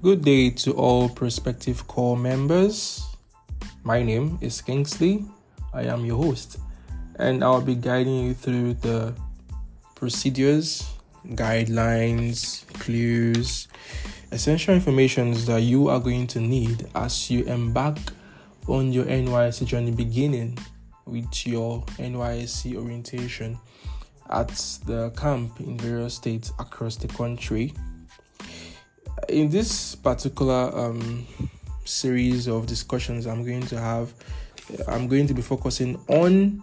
Good day to all prospective corps members. My name is Kingsley. I am your host, and I'll be guiding you through the procedures, guidelines, clues, essential informations that you are going to need as you embark on your NYSC journey beginning with your NYSC orientation at the camp in various states across the country. In this particular um, series of discussions, I'm going to have, I'm going to be focusing on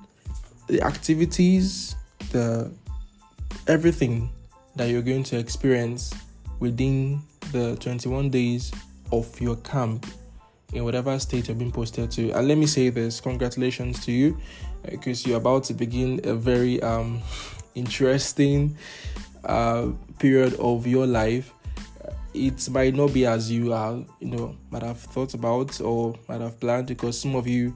the activities, the everything that you're going to experience within the 21 days of your camp in whatever state you're being posted to. And let me say this congratulations to you because you're about to begin a very um, interesting uh, period of your life. It might not be as you are, you know, might have thought about or might have planned because some of you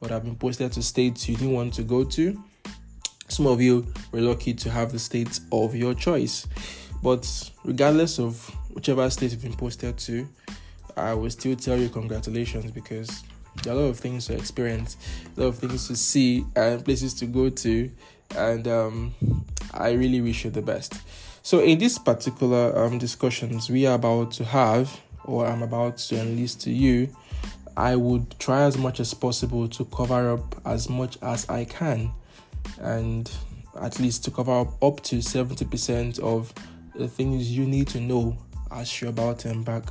would have been posted to states you didn't want to go to. Some of you were lucky to have the state of your choice. But regardless of whichever state you've been posted to, I will still tell you congratulations because there are a lot of things to experience, a lot of things to see, and places to go to. And um, I really wish you the best. So, in this particular um, discussions we are about to have, or I'm about to enlist to you, I would try as much as possible to cover up as much as I can, and at least to cover up up to 70% of the things you need to know as you're about to embark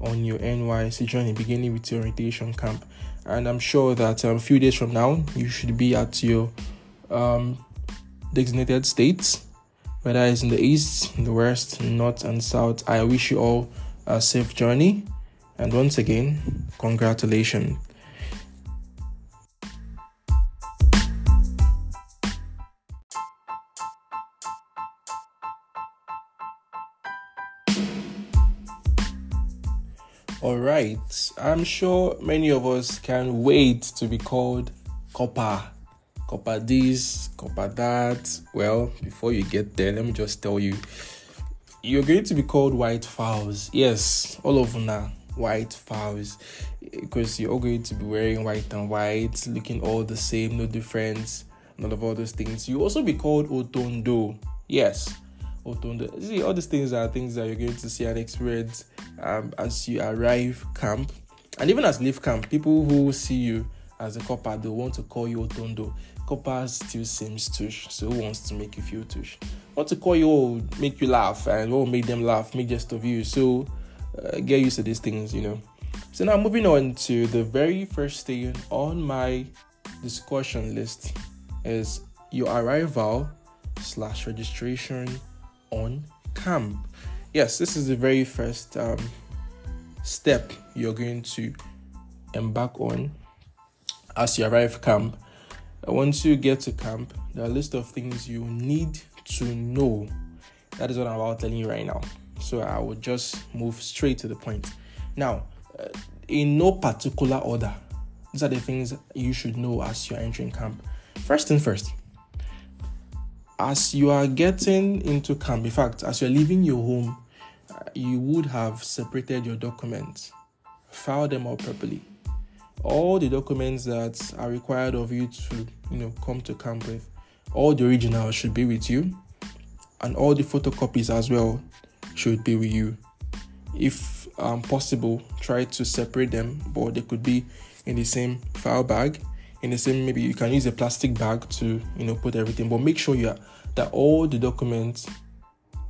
on your NYC journey, beginning with your orientation camp. And I'm sure that um, a few days from now, you should be at your um, designated states, whether it's in the east, in the west, north, and south. I wish you all a safe journey. And once again, congratulations. All right, I'm sure many of us can wait to be called corper. Corper this, corper that. Well, before you get there, let me just tell you you're going to be called white fowls. Yes, all of them are white fowls because you're all going to be wearing white and white, looking all the same, no difference, none of all those things. You also be called Otondo. Yes, Otondo. See, all these things are things that you're going to see and experience um, as you arrive camp. And even as leave camp, people who see you as a corper, they want to call you Otondo. Corper still seems tush, so who wants to make you feel tush? Want to call you, will make you laugh, and what will make them laugh, make just of you. So uh, get used to these things, you know. So now moving on to the very first thing on my discussion list is your arrival slash registration on camp. Yes, this is the very first um, step you're going to embark on as you arrive camp. Once you get to camp, there are a list of things you need to know. That is what I'm about telling you right now. So I will just move straight to the point. Now, uh, in no particular order, these are the things you should know as you're entering camp. First thing first, as you are getting into camp, in fact, as you're leaving your home, you would have separated your documents, filed them out properly. All the documents that are required of you to, you know, come to camp with, all the originals should be with you, and all the photocopies as well should be with you. If um, possible, try to separate them, but they could be in the same file bag in the same maybe you can use a plastic bag to you know put everything but make sure you are, that all the documents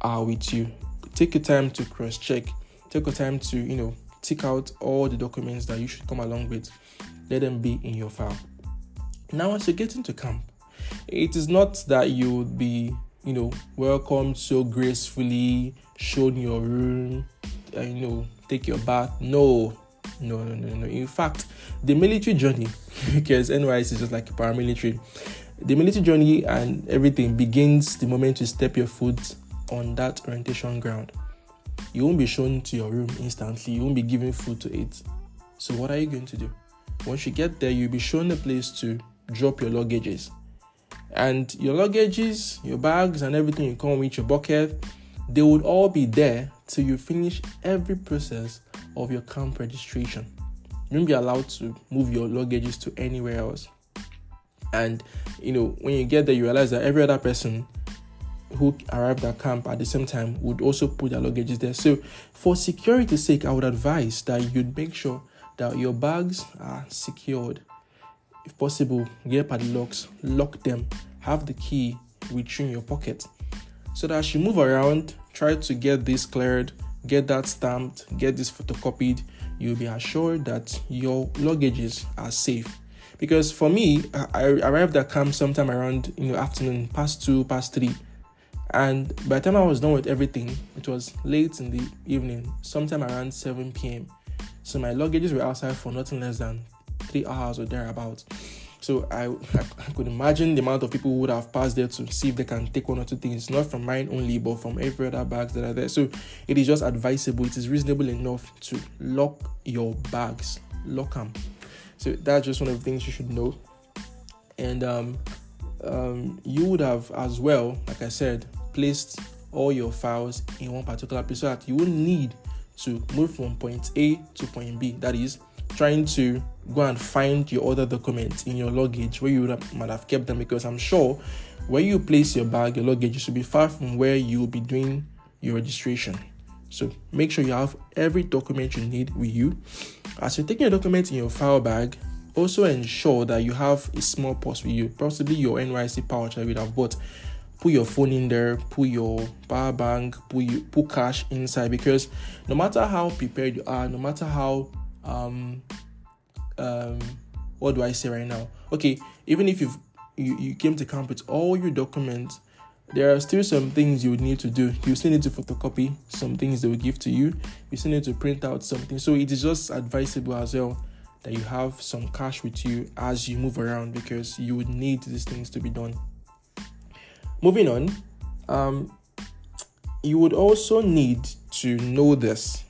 are with you take your time to cross check take your time to you know tick out all the documents that you should come along with let them be in your file now as you get into camp it is not that you would be you know welcomed so gracefully shown your room uh, you know take your bath no no, no, no, no. In fact, the military journey, because NYS is just like paramilitary, the military journey and everything begins the moment you step your foot on that orientation ground. You won't be shown to your room instantly, you won't be given food to eat. So, what are you going to do? Once you get there, you'll be shown a place to drop your luggages. And your luggages, your bags, and everything you come with, your bucket, they would all be there till you finish every process of your camp registration. You won't be allowed to move your luggages to anywhere else. And you know, when you get there, you realize that every other person who arrived at camp at the same time would also put their luggages there. So, for security's sake, I would advise that you'd make sure that your bags are secured. If possible, get padlocks, lock them, have the key with you in your pocket. So that as you move around, try to get this cleared, get that stamped, get this photocopied, you'll be assured that your luggages are safe. Because for me, I arrived at camp sometime around in the afternoon, past two, past three and by the time I was done with everything, it was late in the evening, sometime around 7 p.m. So my luggages were outside for nothing less than three hours or thereabouts. So I, I could imagine the amount of people who would have passed there to see if they can take one or two things, not from mine only, but from every other bags that are there. So it is just advisable, it is reasonable enough to lock your bags, lock them. So that's just one of the things you should know. And um, um, you would have as well, like I said, placed all your files in one particular place so that you won't need to move from point A to point B. That is, trying to go and find your other documents in your luggage where you might have kept them because I'm sure where you place your bag, your luggage should be far from where you will be doing your registration. So make sure you have every document you need with you. As you're taking your documents in your file bag, also ensure that you have a small purse with you, possibly your NYC pouch that you would have bought put your phone in there, put your power bank, put you, put cash inside because no matter how prepared you are, no matter how um um what do I say right now? Okay, even if you've you, you came to camp with all your documents, there are still some things you would need to do. You still need to photocopy some things they will give to you. You still need to print out something. So it is just advisable as well that you have some cash with you as you move around because you would need these things to be done. Moving on, um, you would also need to know this.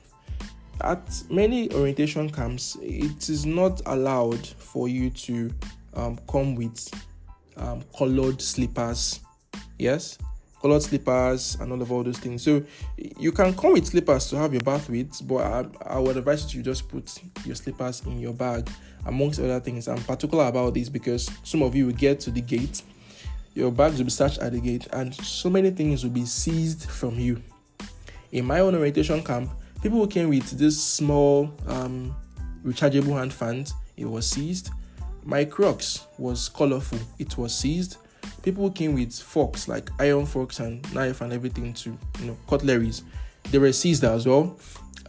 At many orientation camps, it is not allowed for you to um, come with um, colored slippers. Yes, colored slippers and all of all those things. So you can come with slippers to have your bath with, but I, I would advise you to just put your slippers in your bag, amongst other things. I'm particular about this because some of you will get to the gate your bags will be searched at the gate, and so many things will be seized from you. In my own orientation camp, people who came with this small um, rechargeable hand fans, it was seized. My Crocs was colorful, it was seized. People who came with forks, like iron forks and knife and everything to, you know, cutleries, they were seized as well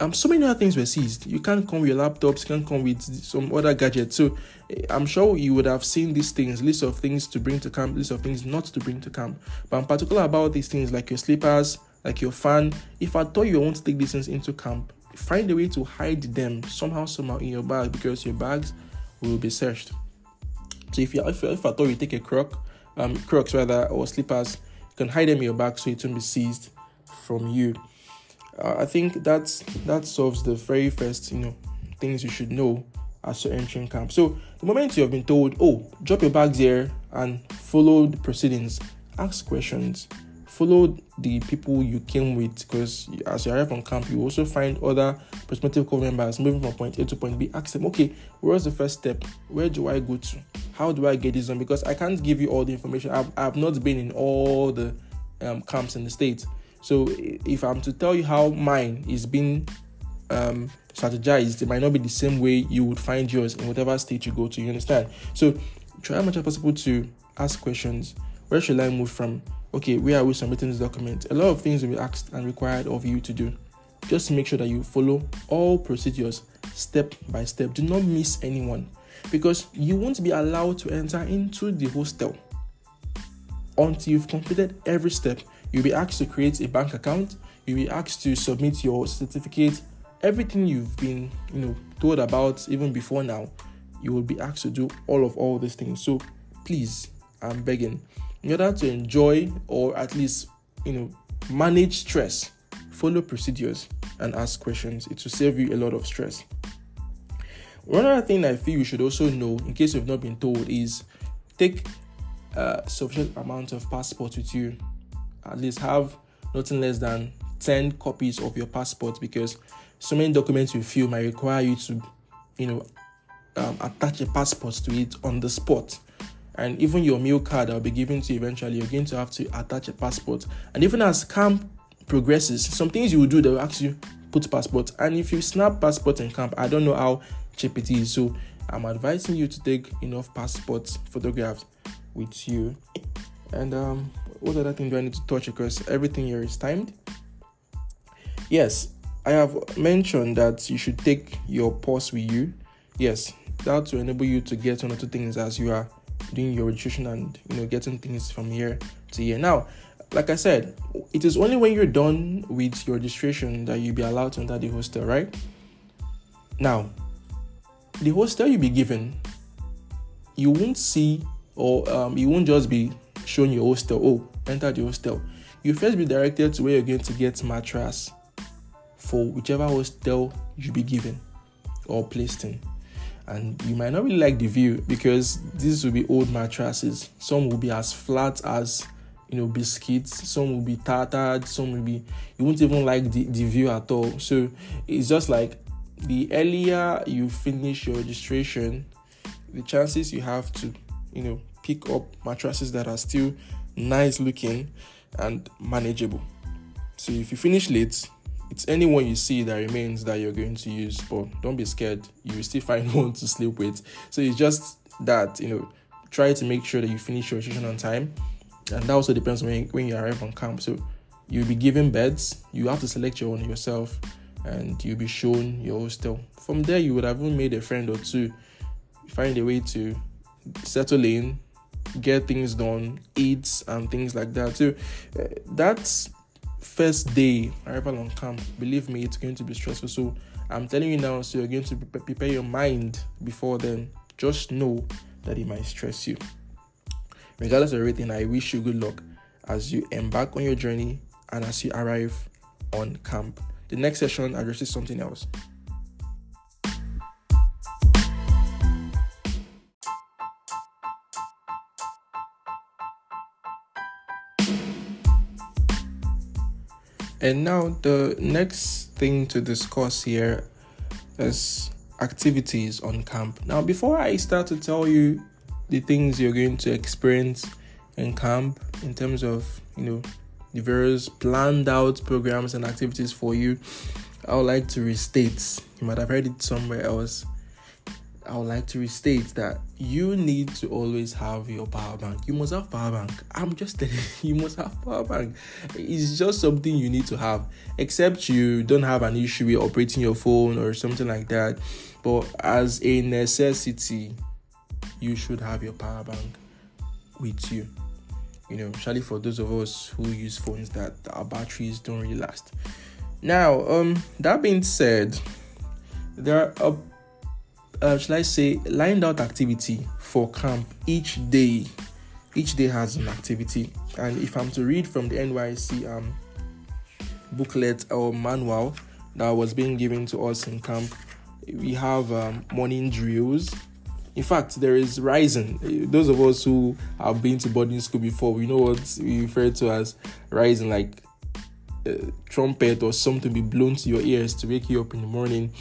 um, so many other things were seized. You can't come with your laptops, you can't come with some other gadgets. So eh, I'm sure you would have seen these things, list of things to bring to camp, list of things not to bring to camp. But I'm particular about these things like your slippers, like your fan. If I thought you want to take these things into camp, find a way to hide them somehow, somehow in your bag because your bags will be searched. So if you if, if I thought you take a croc, um, crocs rather or slippers, you can hide them in your bag so it won't be seized from you uh, I think that's that solves the very first you know things you should know as you're entering camp. So the moment you have been told, oh, drop your bags here and follow the proceedings, ask questions, follow the people you came with because as you arrive on camp, you also find other prospective corps members moving from point A to point B. Ask them, okay, where's the first step? Where do I go to? How do I get this done? Because I can't give you all the information. I've, I've not been in all the um, camps in the States. So if I'm to tell you how mine is being um, strategized, it might not be the same way you would find yours in whatever state you go to. You understand? So try as much as possible to ask questions. Where should I move from? Okay, where are we submitting this document? A lot of things will be asked and required of you to do. Just make sure that you follow all procedures step by step. Do not miss anyone because you won't be allowed to enter into the hostel until you've completed every step You'll be asked to create a bank account. You'll be asked to submit your certificate. Everything you've been, you know, told about even before now, you will be asked to do all of all these things. So please, I'm begging, in order to enjoy or at least, you know, manage stress, follow procedures and ask questions. It will save you a lot of stress. One other thing I feel you should also know, in case you've not been told, is take a sufficient amount of passport with you at least have nothing less than 10 copies of your passport because so many documents you fill might require you to, you know, um, attach a passport to it on the spot. And even your meal card I'll be given to you eventually, you're going to have to attach a passport. And even as camp progresses, some things you will do, they will ask you put passport. And if you snap passport in camp, I don't know how cheap it is. So I'm advising you to take enough passport photographs with you. And um, what other thing do I need to touch? Because everything here is timed. Yes, I have mentioned that you should take your purse with you. Yes, that will enable you to get one or two things as you are doing your registration and you know getting things from here to here. Now, like I said, it is only when you're done with your registration that you'll be allowed to enter the hostel, right? Now, the hostel you'll be given, you won't see or um, you won't just be shown your hostel. Oh, enter the hostel. You first be directed to where you're going to get mattress for whichever hostel you be given or placed in. And you might not really like the view because these will be old mattresses. Some will be as flat as you know biscuits, some will be tattered, some will be you won't even like the, the view at all. So it's just like the earlier you finish your registration, the chances you have to, you know, pick up mattresses that are still nice looking and manageable. So if you finish late, it's anyone you see that remains that you're going to use, but don't be scared. You will still find one to sleep with. So it's just that, you know, try to make sure that you finish your session on time. And that also depends when you, when you arrive on camp. So you'll be given beds, you have to select your own yourself, and you'll be shown your hostel. From there, you would have made a friend or two, find a way to settle in, get things done, eat, and things like that. So uh, that's first day arrival on camp, believe me, it's going to be stressful. So I'm telling you now, so you're going to prepare your mind before then. Just know that it might stress you. Regardless of everything, I wish you good luck as you embark on your journey and as you arrive on camp. The next session addresses something else. And now the next thing to discuss here is activities on camp. Now, before I start to tell you the things you're going to experience in camp in terms of, you know, the various planned out programs and activities for you, I would like to restate. You might have heard it somewhere else. I would like to restate that you need to always have your power bank. You must have power bank. I'm just telling you, you must have power bank. It's just something you need to have. Except you don't have an issue with operating your phone or something like that. But as a necessity, you should have your power bank with you. You know, especially for those of us who use phones that our batteries don't really last. Now, um, that being said, there are uh, shall I say, lined out activity for camp each day. Each day has an activity, and if I'm to read from the NYC um, booklet or manual that was being given to us in camp, we have um, morning drills. In fact, there is rising. Those of us who have been to boarding school before, we know what we refer to as rising, like a uh, trumpet or something be blown to your ears to wake you up in the morning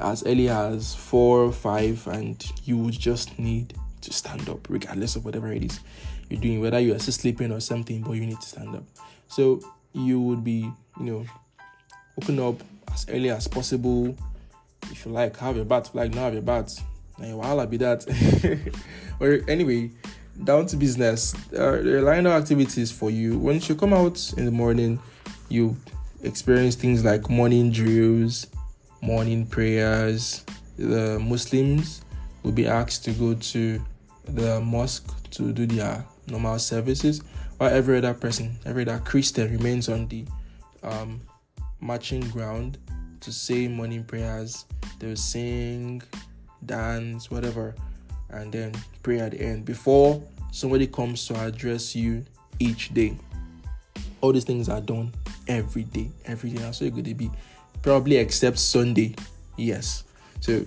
as early as four or five, and you would just need to stand up, regardless of whatever it is you're doing, whether you are still sleeping or something, but you need to stand up. So you would be, you know, waking up as early as possible. If you like, have your bath. Like, now have your bath. Now, while be that. or anyway, down to business. Uh, there are line of activities for you. Once you come out in the morning, you experience things like morning drills, morning prayers. The Muslims will be asked to go to the mosque to do their normal services, while every other person, every other Christian remains on the um, marching ground to say morning prayers. They'll sing, dance, whatever, and then pray at the end before somebody comes to address you each day. All these things are done every day, every day. That's so good to be probably except Sunday. Yes. So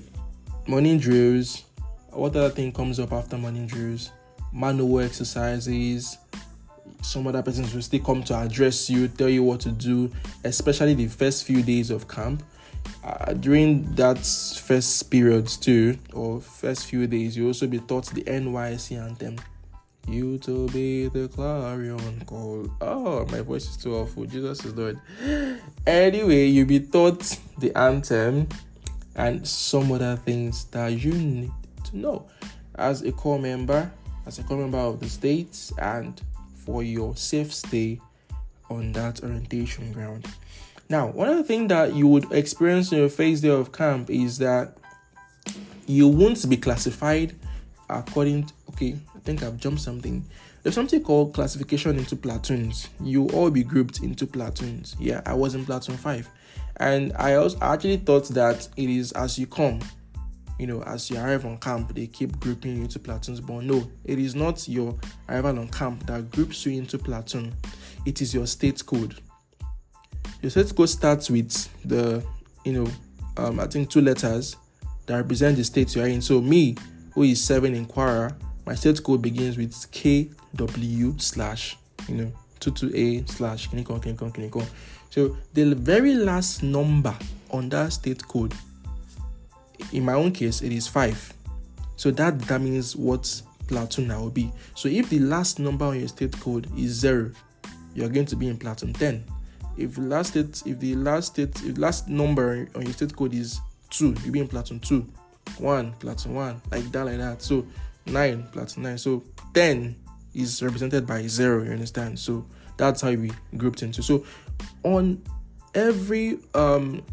morning drills. What other thing comes up after morning drills? Manual exercises. Some other persons will still come to address you, tell you what to do, especially the first few days of camp. uh, during that first period too, or first few days, you also be taught the NYC anthem. You to be the clarion call. Oh, my voice is too awful. Jesus is Lord. Anyway, you'll be taught the anthem and some other things that you need to know as a corps member, as a corps member of the states, and for your safe stay on that orientation ground. Now, one of the things that you would experience in your first day of camp is that you won't be classified according to, okay, I think I've jumped something. There's something called classification into platoons. You all be grouped into platoons. Yeah, I was in platoon 5. And I also actually thought that it is as you come, you know, as you arrive on camp, they keep grouping you into platoons. But no, it is not your arrival on camp that groups you into platoon. It is your state code. Your state code starts with the, you know, um, I think two letters that represent the state you are in. So me, who is seven in Kwara, my state code begins with KW slash, you know, 22A slash Kinikon, Kinikon, Kinikon. So the very last number on that state code, in my own case, it is five. So that determines what platoon I will be. So if the last number on your state code is zero, you're going to be in platoon 10. If last state, if the last state, if last number on your state code is two, you'll be in platoon two. One, platoon one, like that, like that. So nine, platoon nine. So ten is represented by zero. You understand? So that's how we grouped into. So on every um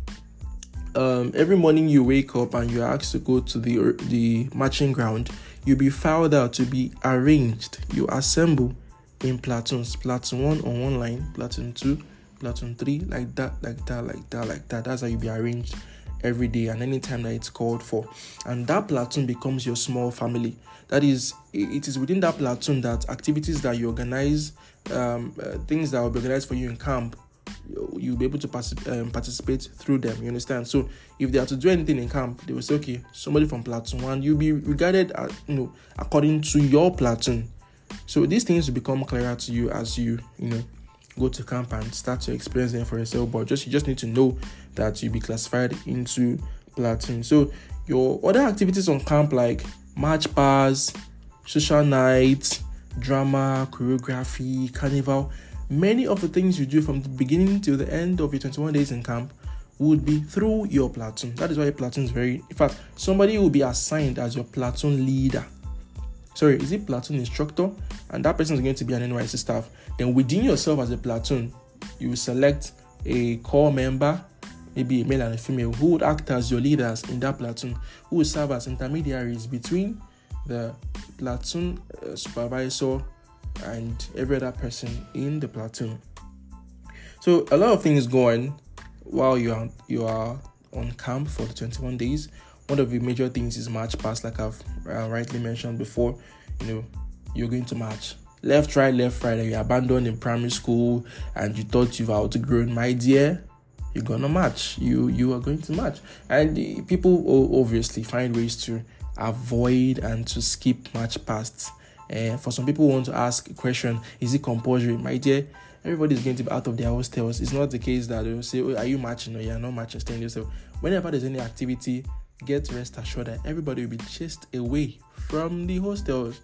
um every morning you wake up and you're asked to go to the the marching ground, you'll be filed out to be arranged. You assemble in platoons. Platoon one on one line, platoon two, platoon three, like that, like that, like that, like that. That's how you be arranged every day and anytime that it's called for. And that platoon becomes your small family. That is, it is within that platoon that activities that you organize, um, uh, things that will be organized for you in camp, you'll be able to particip- um, participate through them. You understand? So if they are to do anything in camp, they will say, okay, somebody from platoon one, you'll be regarded, as, you know, according to your platoon. So these things will become clearer to you as you, you know, go to camp and start to experience them for yourself. But just you just need to know that you'll be classified into platoon. So your other activities on camp like march bars, social nights, drama, choreography, carnival, many of the things you do from the beginning to the end of your 21 days in camp would be through your platoon. That is why your platoon is very in fact somebody will be assigned as your platoon leader. Sorry, is it platoon instructor? And that person is going to be an NYSC staff. Then within yourself as a platoon, you will select a corps member maybe a male and a female, who would act as your leaders in that platoon, who will serve as intermediaries between the platoon uh, supervisor and every other person in the platoon. So a lot of things going while you are you are on camp for the 21 days. One of the major things is march past, like I've uh, rightly mentioned before. You know, you're going to march left, right, left, right. You abandoned in primary school and you thought you've outgrown, my dear you're gonna match. You you are going to match. And people obviously find ways to avoid and to skip match past and for some people want to ask a question is it compulsory? My dear everybody is going to be out of their hostels it's not the case that they'll say oh, are you matching? Or you're not matching. Staying yourself. Whenever there's any activity get rest assured that everybody will be chased away from the hostels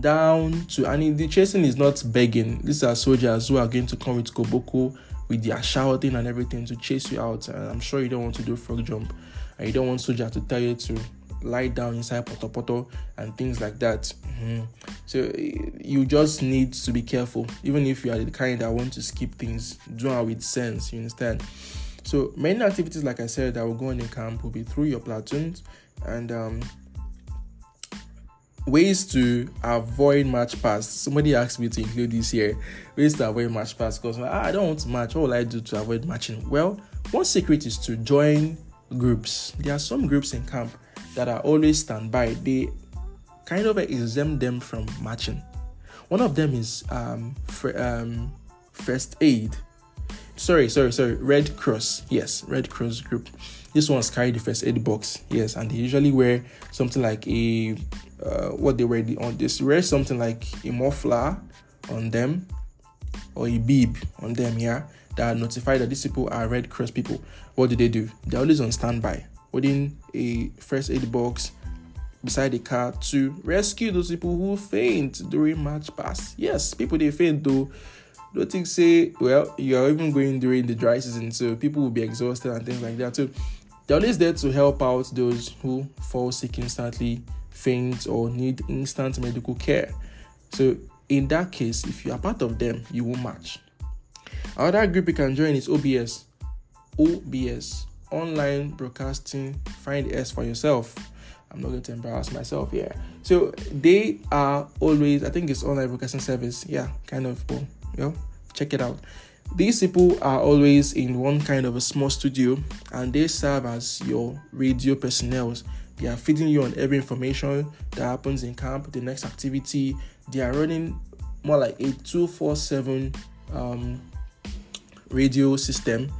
down to and the chasing is not begging these are soldiers who are going to come with koboko with their shouting and everything to chase you out. And I'm sure you don't want to do frog jump, and you don't want soldier to tell you to lie down inside poto poto and things like that. Mm-hmm. So you just need to be careful, even if you are the kind that want to skip things, do it with sense. You understand? So many activities, like I said, that will go on in camp will be through your platoons and um, ways to avoid match pass. Somebody asked me to include this here. Ways to avoid match pass because ah, I don't want to match. What will I do to avoid matching? Well, one secret is to join groups. There are some groups in camp that are always standby. They kind of exempt them from matching. One of them is um, um, first aid. Sorry, sorry, sorry. Red Cross. Yes, Red Cross group. This one's carry the first aid box. Yes, and they usually wear something like a uh, what they wear on this. Wear something like a muffler on them or a bib on them. Yeah, that notify that these people are Red Cross people, what do they do? They're always on standby, holding a first aid box beside the car to rescue those people who faint during March pass. Yes, people they faint though. Don't think say, well, you are even going during the dry season, so people will be exhausted and things like that. So they're always there to help out those who fall sick instantly, faint, or need instant medical care. So in that case, if you are part of them, you will match. Another group you can join is OBS. OBS, Online Broadcasting. Find S for yourself. I'm not going to embarrass myself here. So they are always, I think it's online broadcasting service. Yeah, kind of. Well, you know, check it out. These people are always in one kind of a small studio and they serve as your radio personnel. They are feeding you on every information that happens in camp, the next activity. They are running more like a 247 um, radio system,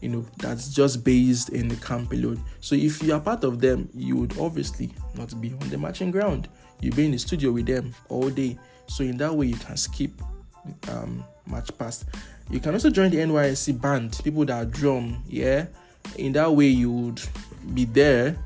you know, that's just based in the camp alone. So if you are part of them, you would obviously not be on the marching ground. You'll be in the studio with them all day. So in that way, you can skip um, march past. You can also join the NYSC band, people that drum, yeah. In that way, you would be there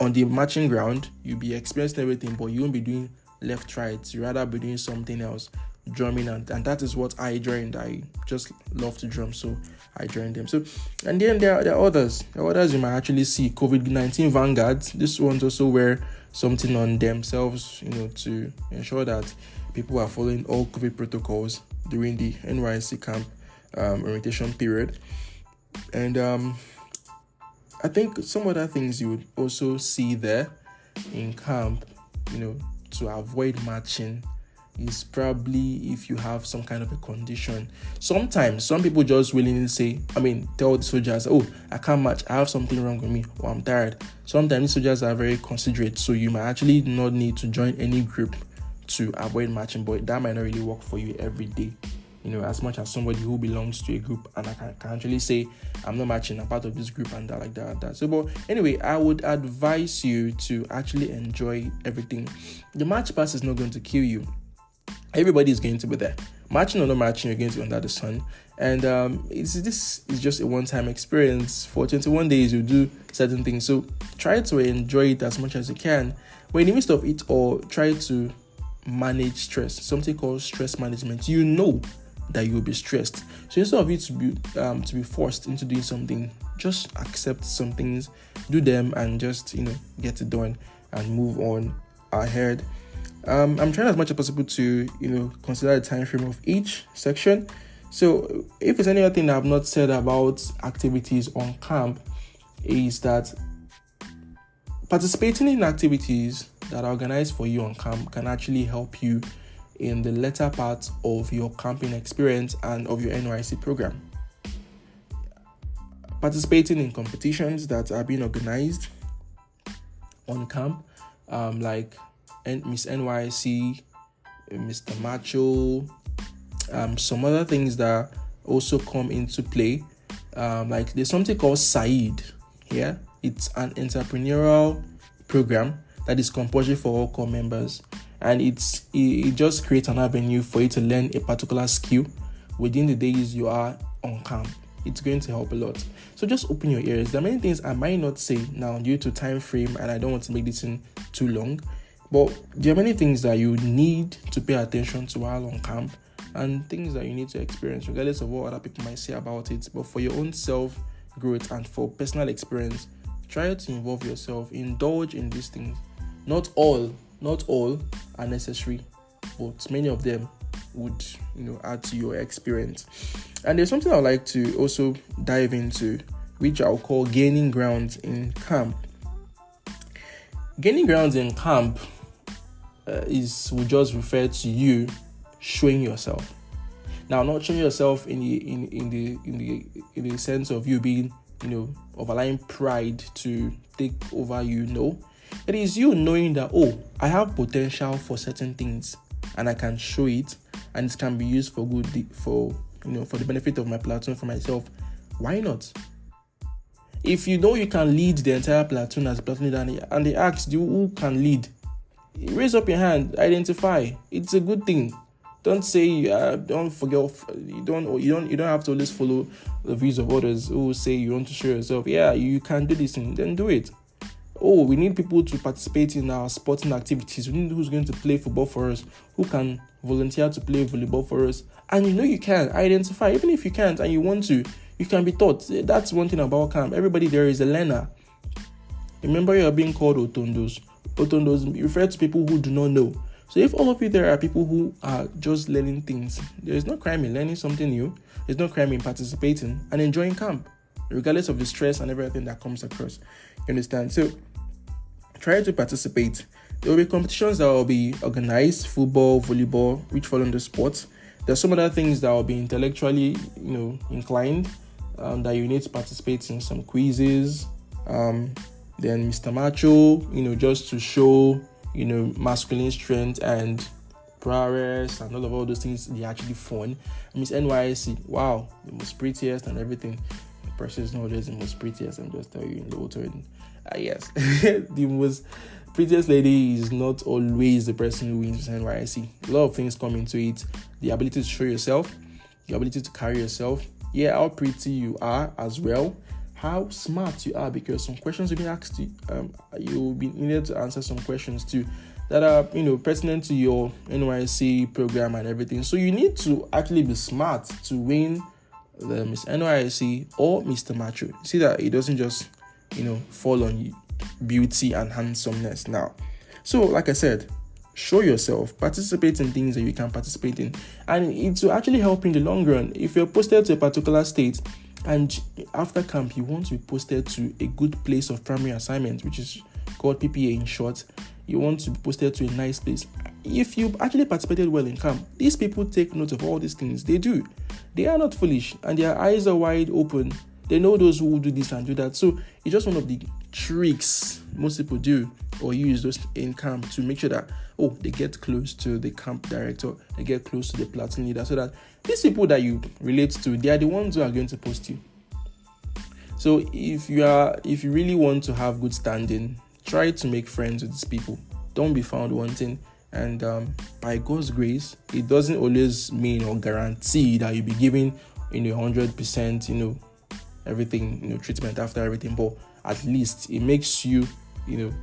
on the marching ground, you'll be experiencing everything, but you won't be doing left right. You rather be doing something else, drumming, and, and that is what I joined. I just love to drum, so I joined them. So, and then there are, there are others. There are others you might actually see COVID 19 vanguards. This ones also wear something on themselves, you know, to ensure that people are following all COVID protocols during the NYC camp um, orientation period. And um, I think some other things you would also see there in camp, you know, to avoid matching is probably if you have some kind of a condition. Sometimes some people just willingly say, I mean, tell the soldiers, oh, I can't match, I have something wrong with me, or I'm tired. Sometimes soldiers are very considerate, so you might actually not need to join any group to avoid matching, but that might not really work for you every day you know, as much as somebody who belongs to a group and I can, can actually say, I'm not matching, I'm part of this group and that, like that, that. So, but anyway, I would advise you to actually enjoy everything. The match pass is not going to kill you, everybody is going to be there. Matching or not matching, you're going to be under the sun. And um, it's, this is just a one time experience. For 21 days, you do certain things. So, try to enjoy it as much as you can. But in the midst of it all, try to manage stress, something called stress management. You know that you'll be stressed. So instead of you to be um, to be forced into doing something, just accept some things, do them, and just you know get it done and move on ahead. Um, I'm trying as much as possible to you know consider the time frame of each section. So if there's any other thing I've not said about activities on camp, is that participating in activities that are organized for you on camp can actually help you in the latter part of your camping experience and of your NYC program. Participating in competitions that are being organized on camp, um, like Miss NYSC, Mr. Macho, um, some other things that also come into play. Um, like there's something called SAED. Yeah, it's an entrepreneurial program that is compulsory for all corps members. And it's it, just creates an avenue for you to learn a particular skill within the days you are on camp. It's going to help a lot. So just open your ears. There are many things i might not say now due to time frame and i don't want to make this in too long. But there are many things that you need to pay attention to while on camp and things that you need to experience regardless of what other people might say about it. But for your own self growth and for personal experience try to involve yourself indulge in these things not all not all are necessary, but many of them would you know add to your experience. And there's something I'd like to also dive into, which I'll call gaining ground in camp. Gaining grounds in camp uh, is will just refer to you showing yourself. Now, not showing yourself in the in, in the in the in the sense of you being you know of allowing pride to take over you. No, it is you knowing that, oh, I have potential for certain things and I can show it and it can be used for good, for, you know, for the benefit of my platoon, for myself. Why not? If you know you can lead the entire platoon as a platoon leader and they ask you who can lead, raise up your hand, identify. It's a good thing. Don't say uh, don't forget you don't you don't you don't have to always follow the views of others who say you want to show yourself. Yeah, you can do this and then do it. Oh, we need people to participate in our sporting activities. We need who's going to play football for us, who can volunteer to play volleyball for us. And you know you can identify, even if you can't and you want to, you can be taught. That's one thing about camp. Everybody there is a learner. Remember, you are being called otondos. Otondos refer to people who do not know. So if all of you there are people who are just learning things, there is no crime in learning something new. There's no crime in participating and enjoying camp, regardless of the stress and everything that comes across. You understand? So try to participate. There will be competitions that will be organized, football, volleyball, which fall under sports. There's some other things that will be intellectually, you know, inclined um, that you need to participate in some quizzes. Um, then Mr. Macho, you know, just to show, you know, masculine strength and prowess and all of all those things, they're actually fun. Miss NYC, wow, the most prettiest and everything. The person is not the most prettiest, I'm just telling you in the auto. Uh, yes, the most prettiest lady is not always the person who wins NYSC. A lot of things come into it. The ability to show yourself, the ability to carry yourself. Yeah, how pretty you are as well how smart you are because some questions will be asked you um, you'll be needed to answer some questions too that are you know pertinent to your NYC program and everything so you need to actually be smart to win the Miss NYC or Mr. Macho see that it doesn't just you know fall on beauty and handsomeness now so like I said show yourself participate in things that you can participate in and it will actually help in the long run if you're posted to a particular state and after camp, you want to be posted to a good place of primary assignment, which is called PPA in short. You want to be posted to a nice place. If you actually participated well in camp, these people take note of all these things. They do. They are not foolish and their eyes are wide open. They know those who do this and do that. So it's just one of the tricks most people do or use those in camp to make sure that oh they get close to the camp director, they get close to the platoon leader, so that these people that you relate to, they are the ones who are going to post you. So if you are if you really want to have good standing, try to make friends with these people. Don't be found wanting. And um, by God's grace, it doesn't always mean or guarantee that you'll be giving you know hundred percent, you know, everything, you know, treatment after everything. But at least it makes you, you know,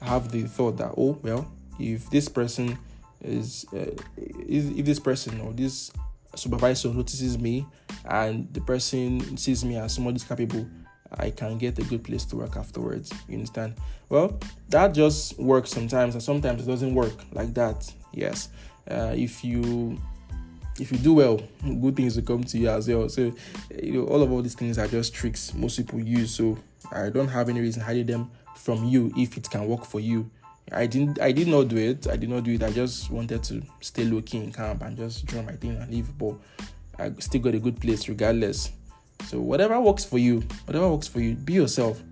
have the thought that oh well, if this person is, uh, if, this person or this supervisor notices me and the person sees me as someone who's capable, I can get a good place to work afterwards. You understand? Well, that just works sometimes, and sometimes it doesn't work like that. Yes, uh, if you if you do well, good things will come to you as well. So, you know, all of all these things are just tricks most people use. So, I don't have any reason hiding them from you if it can work for you. I didn't I did not do it. I did not do it. I just wanted to stay low key in camp and just draw my thing and leave. But I still got a good place regardless. So whatever works for you, whatever works for you, be yourself.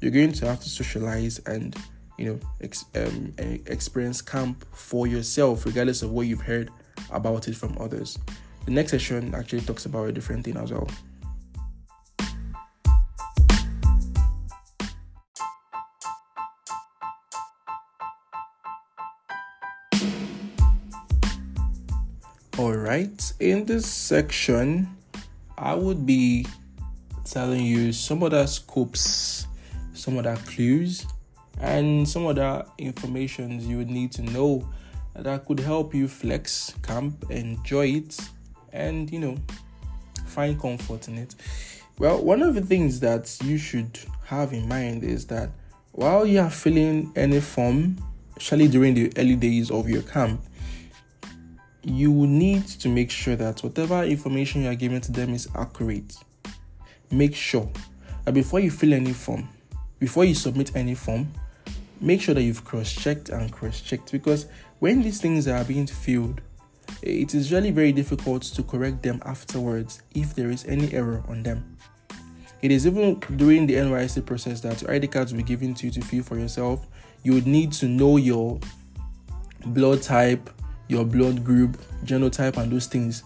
You're going to have to socialize and you know ex- um, experience camp for yourself, regardless of what you've heard about it from others. The next session actually talks about a different thing as well. All right, in this section, I would be telling you some other scopes, some other clues, and some other informations you would need to know that could help you flex, camp, enjoy it, and you know, find comfort in it. Well, one of the things that you should have in mind is that while you are filling any form, especially during the early days of your camp, you need to make sure that whatever information you are giving to them is accurate. Make sure that before you fill any form, before you submit any form, make sure that you've cross checked and cross checked because when these things are being filled, it is really very difficult to correct them afterwards if there is any error on them. It is even during the NYC process that your ID cards will be given to you to fill for yourself. You would need to know your blood type, your blood group, genotype, and those things,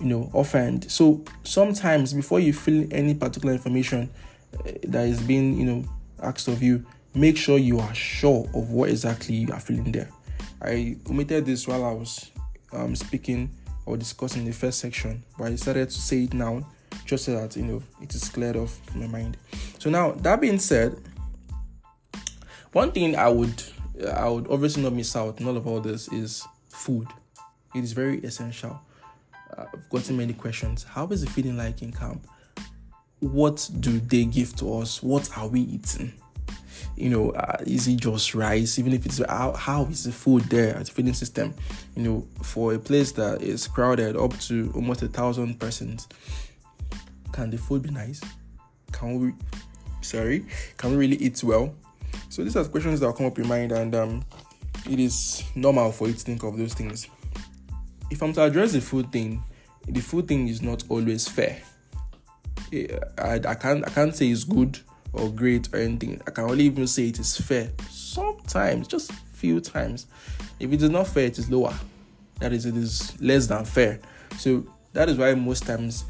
you know, offhand. So sometimes before you fill any particular information uh, that is being, you know, asked of you, make sure you are sure of what exactly you are filling there. I omitted this while I was um, speaking or discussing the first section, but I decided to say it now just so that you know it is cleared off my mind. So now that being said, one thing I would I would obviously not miss out in all of all this is food. It is very essential. I've gotten many questions. How is the feeling like in camp? What do they give to us? What are we eating? You know, uh, is it just rice? Even if it's how, how is the food there at the feeding system? You know, for a place that is crowded up to almost a thousand persons, can the food be nice? Can we, sorry, can we really eat well? So these are questions that come up in mind, and um, it is normal for you to think of those things. If I'm to address the food thing, the food thing is not always fair. I, I can't I can't say it's good or great or anything. I can only even say it is fair. Sometimes, just few times. If it is not fair, it is lower. That is, it is less than fair. So that is why most times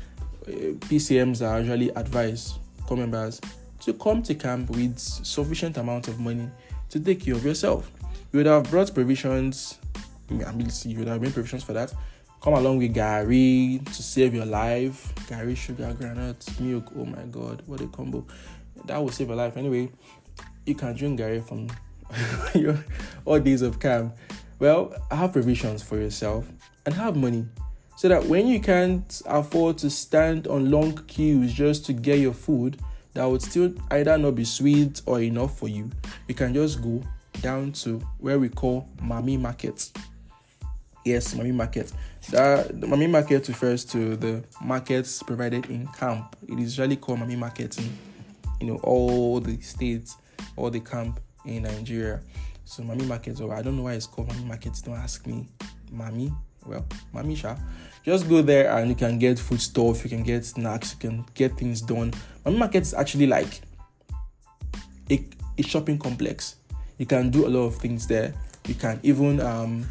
uh, PCMs are usually advised corps members to come to camp with sufficient amount of money to take care of yourself. You would have brought provisions. I mean, you would have made provisions for that. Come along with gari to save your life. gari, sugar, granules, milk. Oh my God, what a combo! That will save your life. Anyway, you can drink gari from your all days of camp. Well, have provisions for yourself and have money so that when you can't afford to stand on long queues just to get your food, that would still either not be sweet or enough for you, you can just go down to where we call Mami Market. Yes, Mami Market. That the Mami Market refers to the markets provided in camp. It is usually called Mami Market in you know all the states, all the camp in Nigeria. So Mami Markets, or I don't know why it's called Mami Markets. Don't ask me. Mami, well, Mami Sha. Just go there and you can get food stuff, you can get snacks, you can get things done. Mami Markets is actually like a, a shopping complex. You can do a lot of things there. You can even um,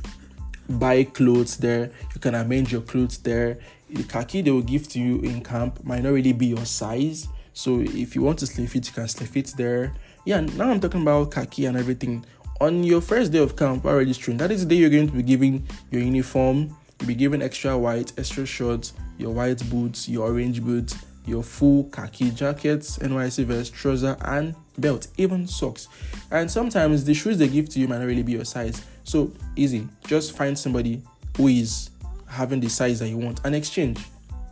buy clothes there. You can arrange your clothes there. The khaki they will give to you in camp might not really be your size. So if you want to slim fit, you can slim fit there. Yeah, now I'm talking about khaki and everything. On your first day of camp, while registering, that is the day you're going to be giving your uniform. You'll be given extra white, extra shorts, your white boots, your orange boots, your full khaki jackets, NYC vest, trouser, and belt, even socks. And sometimes the shoes they give to you might not really be your size. So easy. Just find somebody who is having the size that you want and exchange.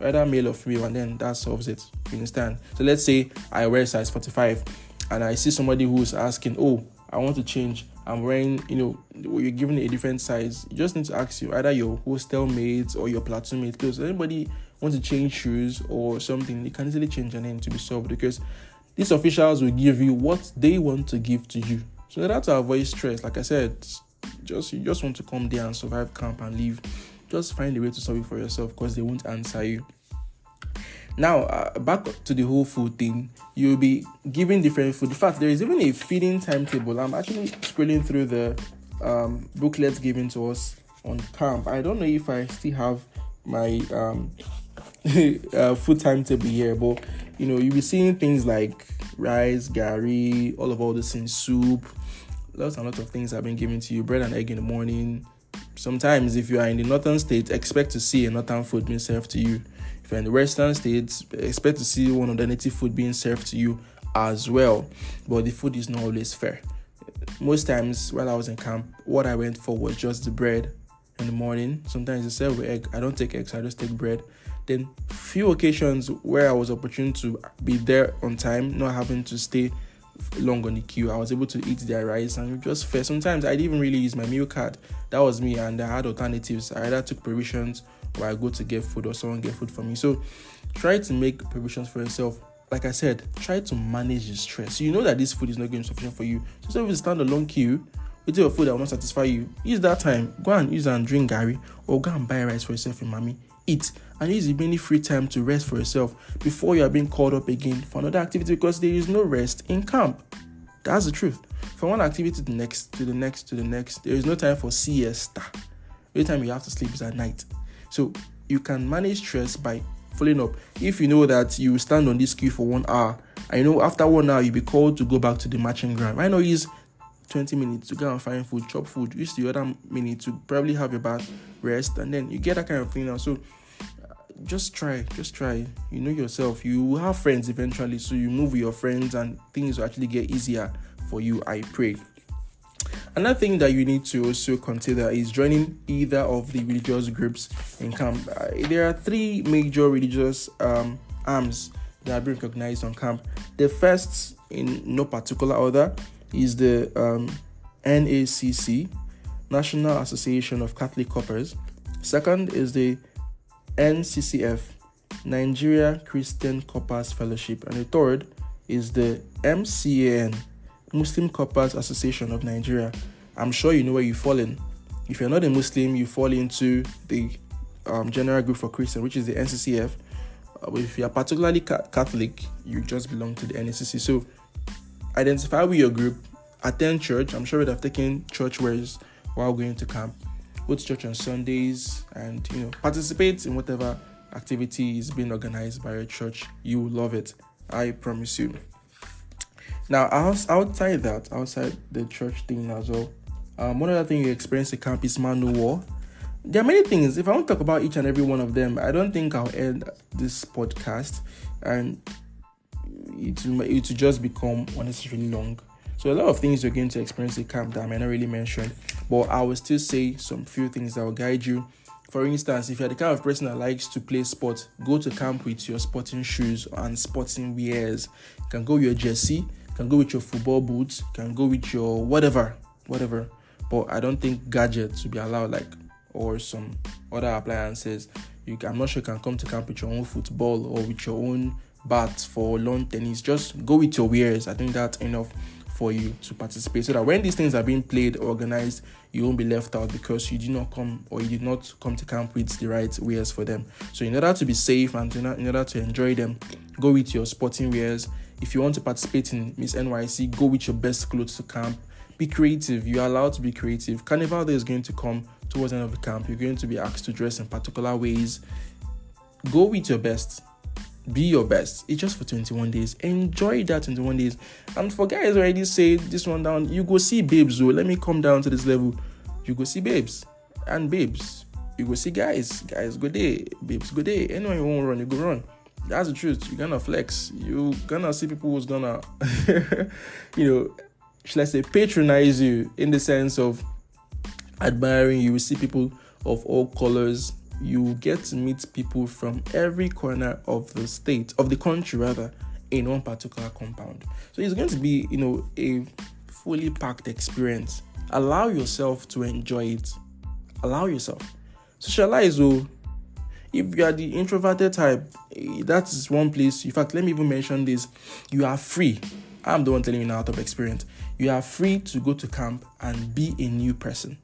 Either male or female, and then that solves it. You understand? So let's say I wear size 45 and I see somebody who's asking, Oh, I want to change. I'm wearing, you know, you're given a different size. You just need to ask you either your hostel mates or your platoon mates. Because anybody wants to change shoes or something, they can easily change your name to be solved because these officials will give you what they want to give to you. So order to avoid stress, like I said, just you just want to come there and survive camp and leave. Just find a way to solve it for yourself because they won't answer you. Now, uh, back to the whole food thing, you'll be given different food. In fact, there is even a feeding timetable. I'm actually scrolling through the um, booklets given to us on camp. I don't know if I still have my um, uh, food timetable here, but you know, you'll be seeing things like rice, gari, all of all this in soup. Lots and lots of things have been given to you. Bread and egg in the morning. Sometimes, if you are in the northern state, expect to see a northern food being served to you if you're in the Western states, expect to see one of the native food being served to you as well. But the food is not always fair. Most times while I was in camp, what I went for was just the bread in the morning. Sometimes they serve with egg. I don't take eggs, I just take bread. Then few occasions where I was opportune to be there on time, not having to stay long on the queue. I was able to eat their rice and just fair. Sometimes I didn't even really use my meal card. That was me, and I had alternatives. I either took provisions or I go to get food or someone get food for me. So try to make provisions for yourself. Like I said, try to manage the stress. You know that this food is not going to be sufficient for you. So if you stand a long queue with your food that not satisfy you, use that time. Go and use and drink gari or go and buy rice for yourself and Mami. Eat and use the many free time to rest for yourself before you are being called up again for another activity because there is no rest in camp. That's the truth. From one activity to the next, to the next, to the next, there is no time for siesta. Every time you have to sleep is at night. So you can manage stress by following up. If you know that you stand on this queue for one hour, I know after one hour you'll be called to go back to the matching ground. Why not use 20 minutes to go and find food, chop food. Use the other minute to probably have your bath, rest, and then you get that kind of thing now. So just try, just try. You know yourself. You have friends eventually, so you move with your friends, and things will actually get easier for you. I pray. Another thing that you need to also consider is joining either of the religious groups in camp. Uh, there are three major religious um, arms that are being recognized on camp. The first, in no particular order, is the um, NACC, National Association of Catholic Corpers. Second is the NCCF, Nigeria Christian Corpers Fellowship. And the third is the MCAN, Muslim Corpers Association of Nigeria. I'm sure you know where you fall in. If you're not a Muslim, you fall into the um, General Group for Christian, which is the NCCF. Uh, if you're particularly ca- Catholic, you just belong to the NCC. So identify with your group, attend church. I'm sure you'd have taken church wears while going to camp. Go to church on Sundays and you know participate in whatever activity is being organized by your church. You will love it. I promise you. Now, outside that, outside the church thing as well, um, one other thing you experience at camp is Man O'War. There are many things. If I want to talk about each and every one of them, I don't think I'll end this podcast, and it will, it will just become unnecessarily long. So a lot of things you're going to experience at camp that I may not really mention, but I will still say some few things that will guide you. For instance, if you're the kind of person that likes to play sport, go to camp with your sporting shoes and sporting wears. You can go with your jersey, can go with your football boots, can go with your whatever, whatever. But I don't think gadgets will be allowed, like or some other appliances. You can, I'm not sure you can come to camp with your own football or with your own bat for lawn tennis. Just go with your wares. I think that's enough for you to participate. So that when these things are being played organized you won't be left out because you did not come or you did not come to camp with the right wares for them. So in order to be safe and in order to enjoy them go with your sporting wares. If you want to participate in miss nyc go with your best clothes to camp. Be creative. You're allowed to be creative. Carnival day is going to come towards the end of the camp. You're going to be asked to dress in particular ways. Go with your best be your best. It's just for 21 days. Enjoy that 21 days. And for guys already say this one down, you go see babes. Oh, let me come down to this level. You go see babes and babes. You go see guys. Guys, good day. Babes, good day. Anyone you want to run, you go run. That's the truth. You're gonna flex. You're gonna see people who's gonna, you know, should I say, patronize you in the sense of admiring you. We see people of all colors, you get to meet people from every corner of the state, of the country rather, in one particular compound. So it's going to be, you know, a fully packed experience. Allow yourself to enjoy it. Allow yourself. Socialize, oh. If you are the introverted type, eh, that is one place. In fact, let me even mention this. You are free. I'm the one telling you now out of experience. You are free to go to camp and be a new person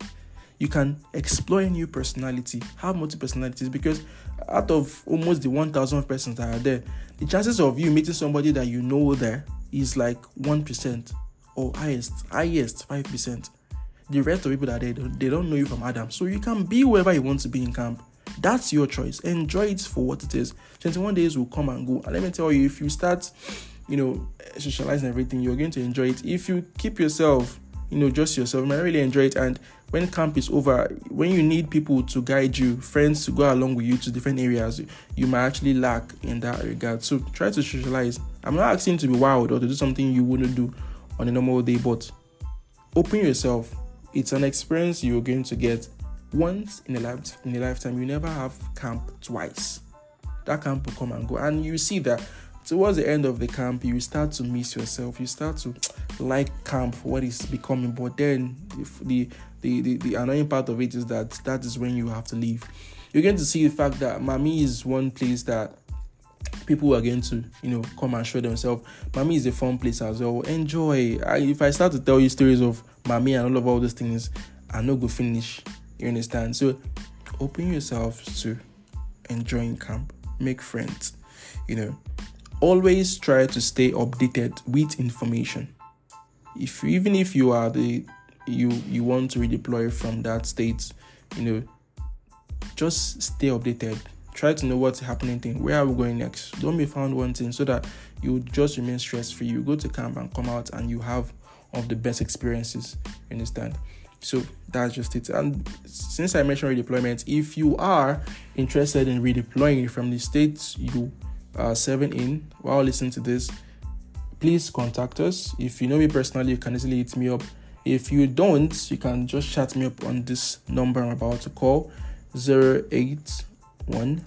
you can explore a new personality, have multi personalities because out of almost the 1000 persons that are there, the chances of you meeting somebody that you know there is like 1% or highest, highest 5%. The rest of people that there, they don't know you from Adam. So you can be wherever you want to be in camp. That's your choice. Enjoy it for what it is. 21 days will come and go. And let me tell you, if you start, you know, socializing everything, you're going to enjoy it. If you keep yourself you know, just yourself. You might really enjoy it. And when camp is over, when you need people to guide you, friends to go along with you to different areas, you might actually lack in that regard. So try to socialize. I'm not asking to be wild or to do something you wouldn't do on a normal day, but open yourself. It's an experience you're going to get once in a life in a lifetime. You never have camp twice. That camp will come and go, and you see that towards the end of the camp, you start to miss yourself. You start to like camp for what it's becoming. But then the, the the the annoying part of it is that that is when you have to leave. You're going to see the fact that Mami is one place that people are going to you know come and show themselves. Mami is a fun place as well. Enjoy. I, if I start to tell you stories of Mami and all of all these things, I know go finish. You understand? So open yourself to enjoying camp. Make friends. You know always try to stay updated with information if even if you are the you you want to redeploy from that state you know just stay updated try to know what's happening thing where are we going next don't be found wanting so that you just remain stress free you go to camp and come out and you have of the best experiences. You understand? So that's just it. And since I mentioned redeployment, if you are interested in redeploying from the states you are serving in while listening to this, please contact us. If you know me personally, you can easily hit me up. If you don't, you can just chat me up on this number I'm about to call 081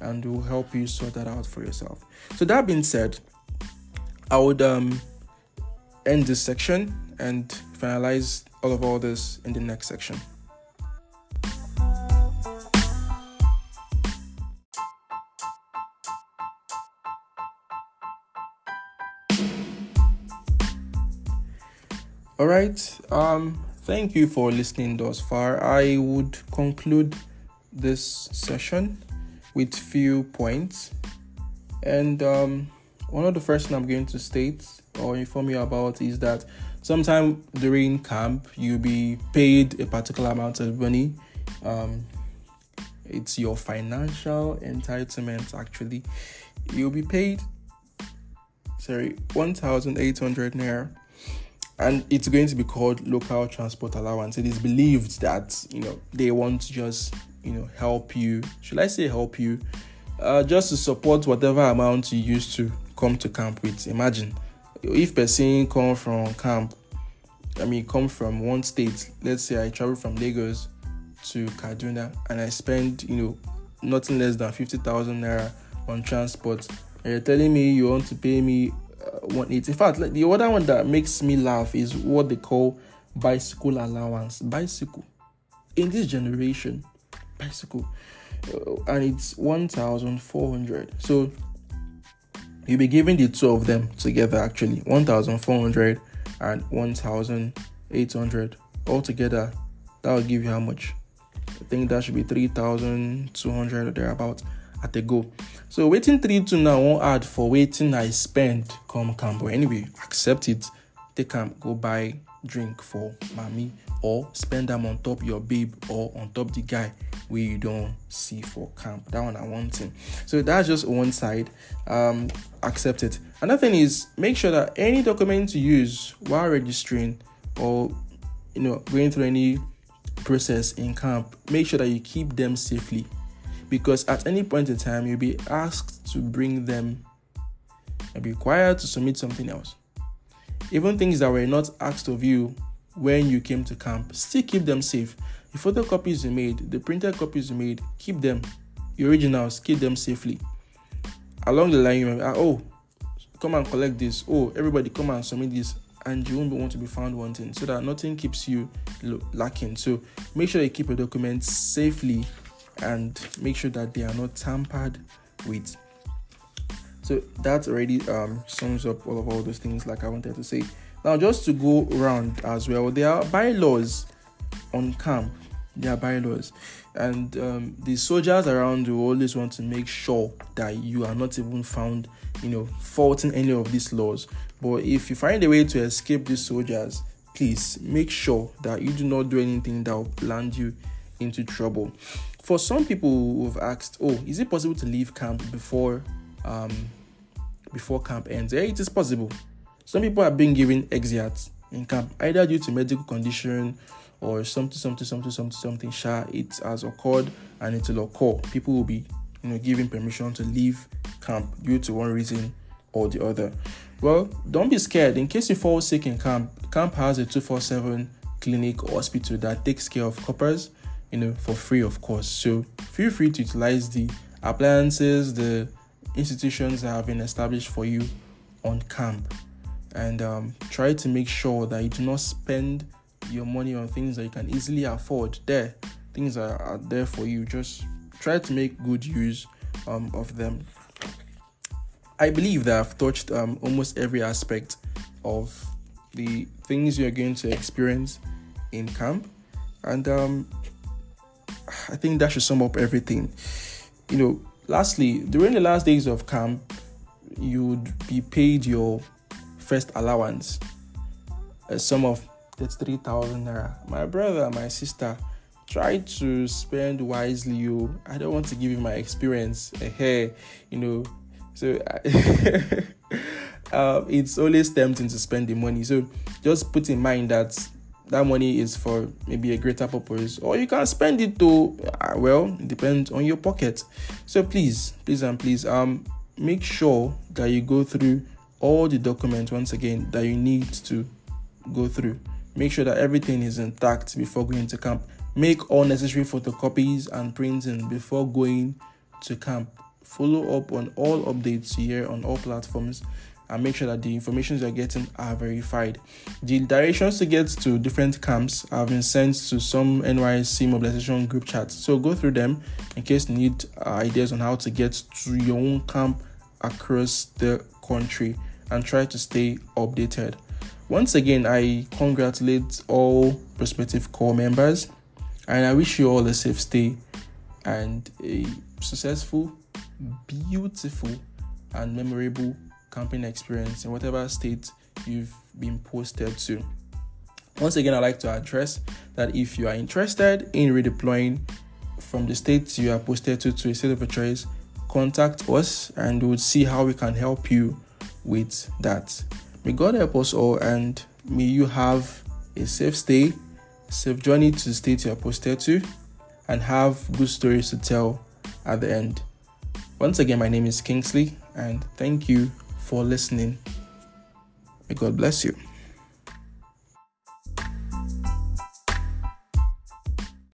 and we'll help you sort that out for yourself. So that being said, I would um end this section and finalize all of all this in the next section. All right. Um thank you for listening thus far. I would conclude this session with few points. And um, one of the first thing I'm going to state or inform you about is that sometime during camp you'll be paid a particular amount of money. Um, it's your financial entitlement actually. You'll be paid sorry 1800 naira and it's going to be called local transport allowance. It is believed that you know they want to just you know help you. Should I say help you? Uh, just to support whatever amount you used to come to camp with. Imagine if person come from camp. I mean, come from one state. Let's say I travel from Lagos to Kaduna and I spend you know nothing less than fifty thousand naira on transport. And you're telling me you want to pay me 180. In fact, like the other one that makes me laugh is what they call bicycle allowance. Bicycle in this generation, bicycle, uh, and it's 1,400. So you'll be giving the two of them together actually 1,400 and 1,800 altogether. That will give you how much? I think that should be 3,200 or thereabout at a go. So waiting three two now won't add for waiting I spend come camp. But anyway, accept it. Take camp, go buy drink for Mami or spend them on top your babe or on top the guy where you don't see for camp. That one I want. So that's just one side. Um, accept it. Another thing is make sure that any document you use while registering or you know going through any process in camp, make sure that you keep them safely because at any point in time you'll be asked to bring them and be required to submit something else. Even things that were not asked of you when you came to camp, still keep them safe. The photocopies you made, the printed copies you made, keep them. The originals, keep them safely. Along the line, you may, ah, oh, come and collect this. Oh, everybody come and submit this. And you won't want to be found wanting so that nothing keeps you lacking. So make sure you keep your documents safely and make sure that they are not tampered with. So that already um, sums up all of all those things like I wanted to say. Now, just to go around as well, there are bylaws on camp. There are bylaws, and um, the soldiers around will always want to make sure that you are not even found, you know, faulting any of these laws. But if you find a way to escape these soldiers, please make sure that you do not do anything that will land you into trouble for some people who've asked, oh, is it possible to leave camp before um, before camp ends? Yeah, it is possible. Some people are being given exits in camp, either due to medical condition or something, something, something, something, something. Sure, it has occurred and it will occur. People will be, you know, given permission to leave camp due to one reason or the other. Well, don't be scared. In case you fall sick in camp, camp has a 247 clinic or hospital that takes care of corpers you know, for free, of course. So feel free to utilize the appliances, the institutions that have been established for you on camp, and um, try to make sure that you do not spend your money on things that you can easily afford. There, things are, are there for you. Just try to make good use um, of them. I believe that I've touched um, almost every aspect of the things you're going to experience in camp, and um, I think that should sum up everything. You know, lastly, during the last days of camp, you'd be paid your first allowance, a sum of that's 3,000 naira. My brother, my sister, try to spend wisely. You, I don't want to give you my experience. Hey, you know, so uh, it's always tempting to spend the money. So just put in mind that that money is for maybe a greater purpose, or you can spend it to uh, well, it depends on your pocket. So please, please and please, um, make sure that you go through all the documents once again that you need to go through. Make sure that everything is intact before going to camp. Make all necessary photocopies and printing before going to camp. Follow up on all updates here on all platforms and make sure that the information you're getting are verified. The directions to get to different camps have been sent to some NYC mobilization group chats. So go through them in case you need uh, ideas on how to get to your own camp across the country and try to stay updated. Once again, I congratulate all prospective corps members and I wish you all a safe stay and a successful, beautiful, and memorable camping experience in whatever state you've been posted to. Once again, I'd like to address that if you are interested in redeploying from the state you are posted to to a state of your choice, contact us and we'll see how we can help you with that. May God help us all and may you have a safe stay, safe journey to the state you are posted to, and have good stories to tell at the end. Once again, my name is Kingsley, and thank you for listening. May God bless you.